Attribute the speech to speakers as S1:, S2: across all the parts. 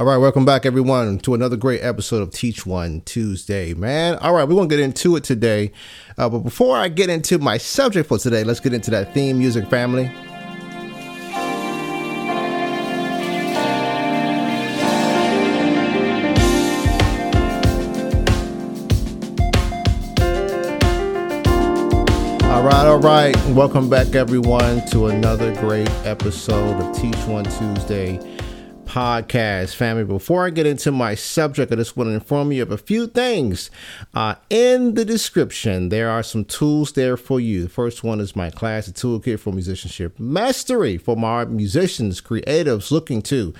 S1: All right, welcome back, everyone, to another great episode of Teach One Tuesday, man. All right, we're going to get into it today. Uh, but before I get into my subject for today, let's get into that theme music family. All right, all right. Welcome back, everyone, to another great episode of Teach One Tuesday podcast, family. Before I get into my subject, I just want to inform you of a few things. Uh, in the description, there are some tools there for you. The first one is my class, a toolkit for musicianship mastery for my musicians, creatives looking to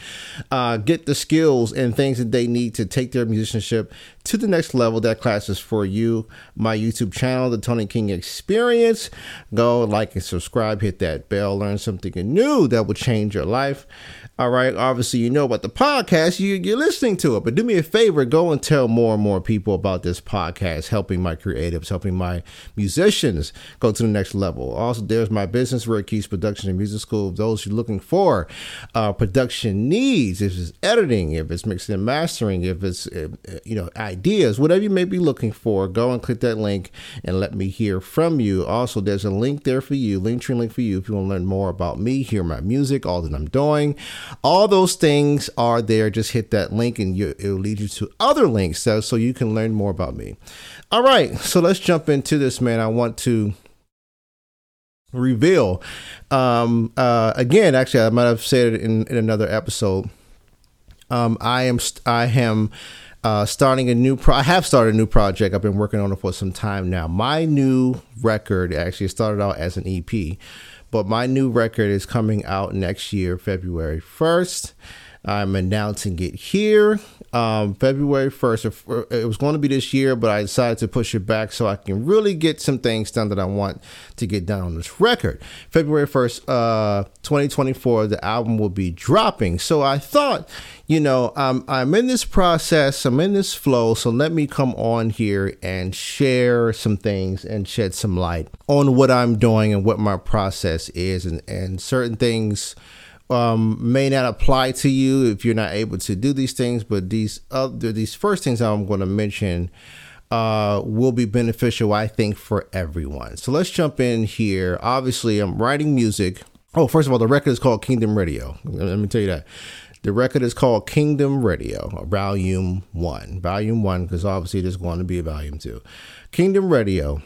S1: uh, get the skills and things that they need to take their musicianship to the next level. That class is for you. My YouTube channel, The Toni King Experience. Go like and subscribe, hit that bell, learn something new that will change your life. All right. Obviously, you know about the podcast. You, you're listening to it. But do me a favor go and tell more and more people about this podcast, helping my creatives, helping my musicians go to the next level. Also, there's my business, Rare Keys Production and Music School. Those you're looking for uh, production needs, if it's editing, if it's mixing and mastering, if it's, uh, you know, ideas, whatever you may be looking for, go and click that link and let me hear from you. Also, there's a link there for you, Linktree link for you if you want to learn more about me, hear my music, all that I'm doing. All those things are there. Just hit that link and you, it'll lead you to other links so, so you can learn more about me. All right, so let's jump into this, man. I want to reveal um uh again actually i might have said it in, in another episode um i am i am uh, starting a new pro I have started a new project. I've been working on it for some time now. My new record actually started out as an EP, but my new record is coming out next year, February 1st. I'm announcing it here. Um, February 1st. It was going to be this year, but I decided to push it back so I can really get some things done that I want to get done on this record. February 1st, uh, 2024, the album will be dropping. So I thought, you know, um, I'm in this process, I'm in this flow, so let me come on here and share some things and shed some light on what I'm doing and what my process is and, and certain things um, may not apply to you if you're not able to do these things, but these other these first things I'm going to mention uh, will be beneficial, I think, for everyone. So let's jump in here. Obviously, I'm writing music. Oh, first of all, the record is called Kingdom Radio. Let me tell you that. The record is called Kingdom Radio, Volume 1. Volume 1, because obviously there's going to be a Volume 2. Kingdom Radio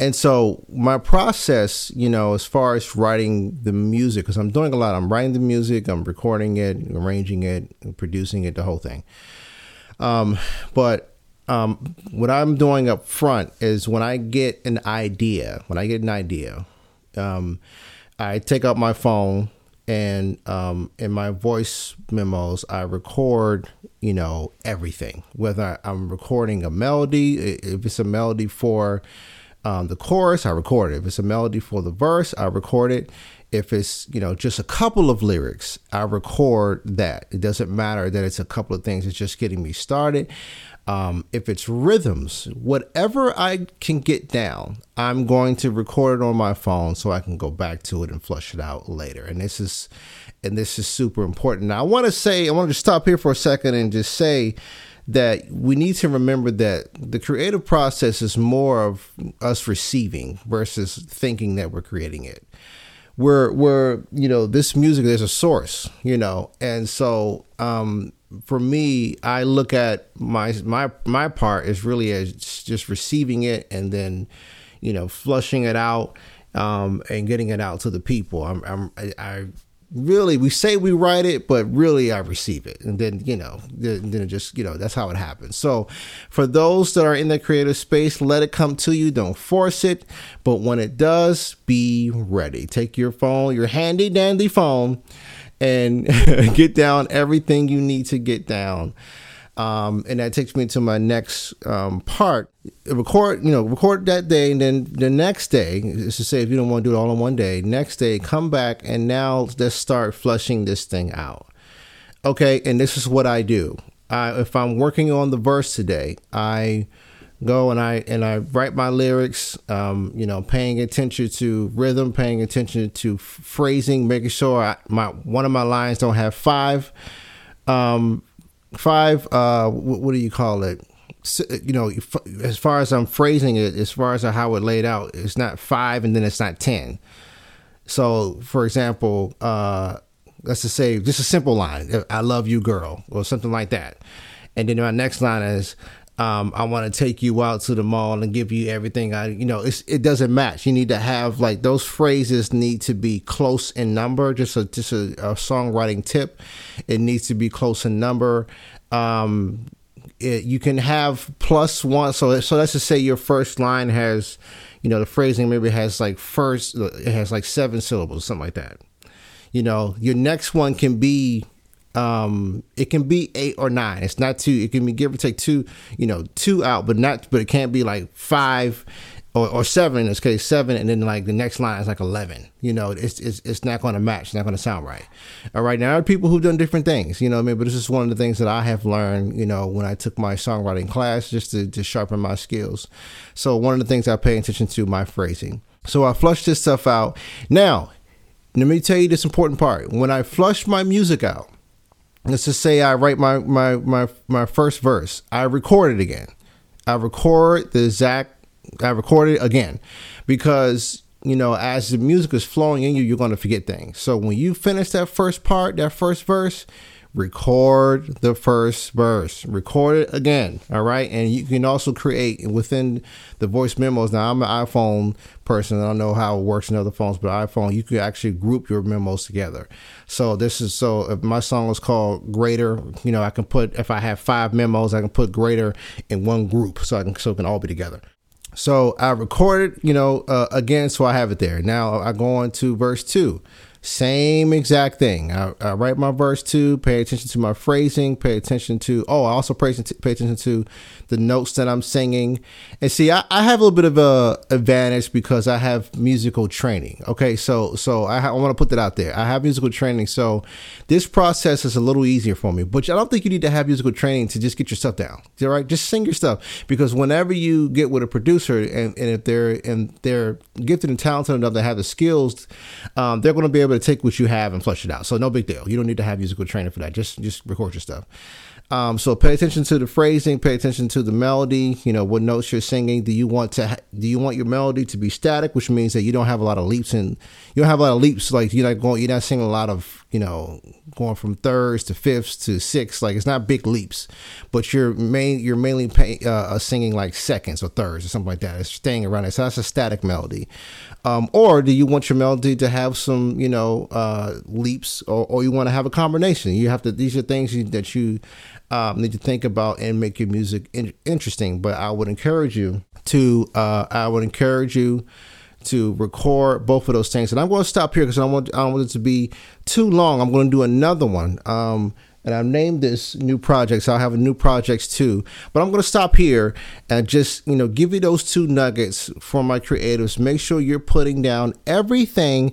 S1: and so my process, you know, as far as writing the music, because I'm doing a lot, I'm writing the music, I'm recording it, arranging it, producing it, the whole thing. Um, but um, what I'm doing up front is when I get an idea, when I get an idea, um, I take out my phone and um, in my voice memos, I record, you know, everything. Whether I'm recording a melody, if it's a melody for um, the chorus, I record it. If it's a melody for the verse, I record it. If it's you know just a couple of lyrics, I record that. It doesn't matter that it's a couple of things. It's just getting me started. Um, if it's rhythms, whatever I can get down, I'm going to record it on my phone so I can go back to it and flush it out later. And this is, and this is super important. Now I want to say, I want to stop here for a second and just say that we need to remember that the creative process is more of us receiving versus thinking that we're creating it. We're we're you know this music there's a source you know and so um, for me I look at my my my part is really as just receiving it and then you know flushing it out um, and getting it out to the people. I'm, I'm I, I really we say we write it but really i receive it. And then you know then, then it just you know that's how it happens. So for those that are in the creative space let it come to you. Don't force it. But when it does be ready. Take your phone your handy dandy phone and get down everything you need to get down um, and that takes me to my next um, part. Record, you know, record that day, and then the next day is to say if you don't want to do it all in one day. Next day, come back and now let's start flushing this thing out. Okay, and this is what I do. I, if I'm working on the verse today, I go and I and I write my lyrics. Um, you know, paying attention to rhythm, paying attention to phrasing, making sure I, my one of my lines don't have five Um, five. Uh, what, what do you call it? you know, as far as I'm phrasing it, as far as how it laid out, it's not five and then it's not 10. So, for example, uh, let's just say just a simple line, I love you, girl, or something like that. And then my next line is, um, I want to take you out to the mall and give you everything. I, you know, it doesn't match. You need to have like those phrases need to be close in number. Just a just a, a songwriting tip. It needs to be close in number. Um, it, you can have plus one. So so let's just say your first line has, you know, the phrasing maybe has like first it has like seven syllables, something like that. You know, your next one can be um it can be eight or nine it's not two it can be give or take two you know two out but not but it can't be like five or, or seven in this case, seven, and then like the next line is like eleven. You know, it's it's, it's not going to match. It's not going to sound right. All right, now there are people who've done different things. You know, I mean, but this is one of the things that I have learned. You know, when I took my songwriting class, just to, to sharpen my skills. So one of the things I pay attention to my phrasing. So I flush this stuff out. Now, let me tell you this important part. When I flush my music out, let's just say I write my my my my first verse, I record it again. I record the exact I record it again because you know as the music is flowing in you, you're going to forget things. So when you finish that first part, that first verse, record the first verse, record it again. All right. And you can also create within the voice memos. Now, I'm an iPhone person. I don't know how it works in other phones, but iPhone, you can actually group your memos together. So this is so if my song is called Greater, you know, I can put, if I have five memos, I can put Greater in one group so I can, so it can all be together. So I recorded, you know, uh, again, so I have it there. Now I go on to verse two. Same exact thing. I, I, write my verse two, pay attention to my phrasing, pay attention to, oh, I also pay attention to the notes that I'm singing. And see, I, I have a little bit of a advantage because I have musical training. Okay. So, so I, ha- I want to put that out there. I have musical training. So this process is a little easier for me, but I don't think you need to have musical training to just get your stuff down. All right. Just sing your stuff because whenever you get with a producer and, and if they're, and they're gifted and talented enough to have the skills, um, they're going to be able able to take what you have and flush it out. So no big deal. You don't need to have musical training for that. Just just record your stuff. Um, so pay attention to the phrasing, pay attention to the melody. You know what notes you're singing. Do you want to? Ha- do you want your melody to be static, which means that you don't have a lot of leaps and you don't have a lot of leaps. Like you're not going, you're not singing a lot of, you know, going from thirds to fifths to sixths. Like it's not big leaps, but you're main, you're mainly pay, uh, uh, singing like seconds or thirds or something like that. It's staying around it. So that's a static melody. Um, or do you want your melody to have some, you know, uh, leaps, or, or you want to have a combination? You have to. These are things you, that you um, need to think about and make your music in- interesting. But I would encourage you to, uh, I would encourage you to record both of those things. And I'm going to stop here because I don't want, I don't want it to be too long. I'm going to do another one. Um, and I've named this new project, so I'll have a new projects too. But I'm going to stop here and just you know give you those two nuggets for my creatives. Make sure you're putting down everything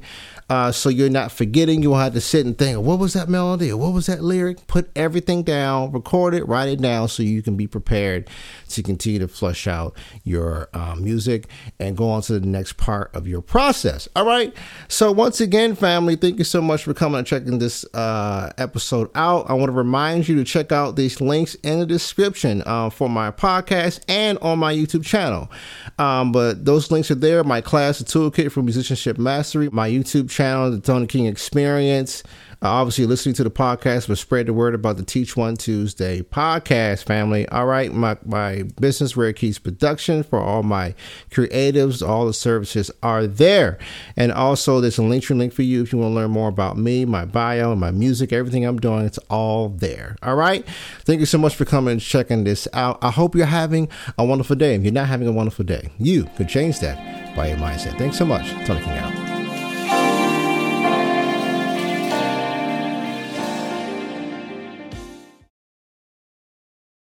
S1: uh, so you're not forgetting. You will have to sit and think, what was that melody what was that lyric? Put everything down, record it, write it down so you can be prepared to continue to flush out your uh, music and go on to the next part of your process. All right. So, once again, family, thank you so much for coming and checking this uh, episode out. I want to remind you to check out these links in the description uh, for my podcast and on my YouTube channel. Um, but those links are there. My class, the toolkit for musicianship mastery, my YouTube channel the Toni King Experience. Obviously, listening to the podcast, but spread the word about the Teach One Tuesday podcast, family. All right, my, my business, Rare Keys Production, for all my creatives, all the services are there. And also, there's a link link for you if you want to learn more about me, my bio, my music, everything I'm doing. It's all there. All right. Thank you so much for coming and checking this out. I hope you're having a wonderful day. If you're not having a wonderful day, you could change that by your mindset. Thanks so much. Toni King out.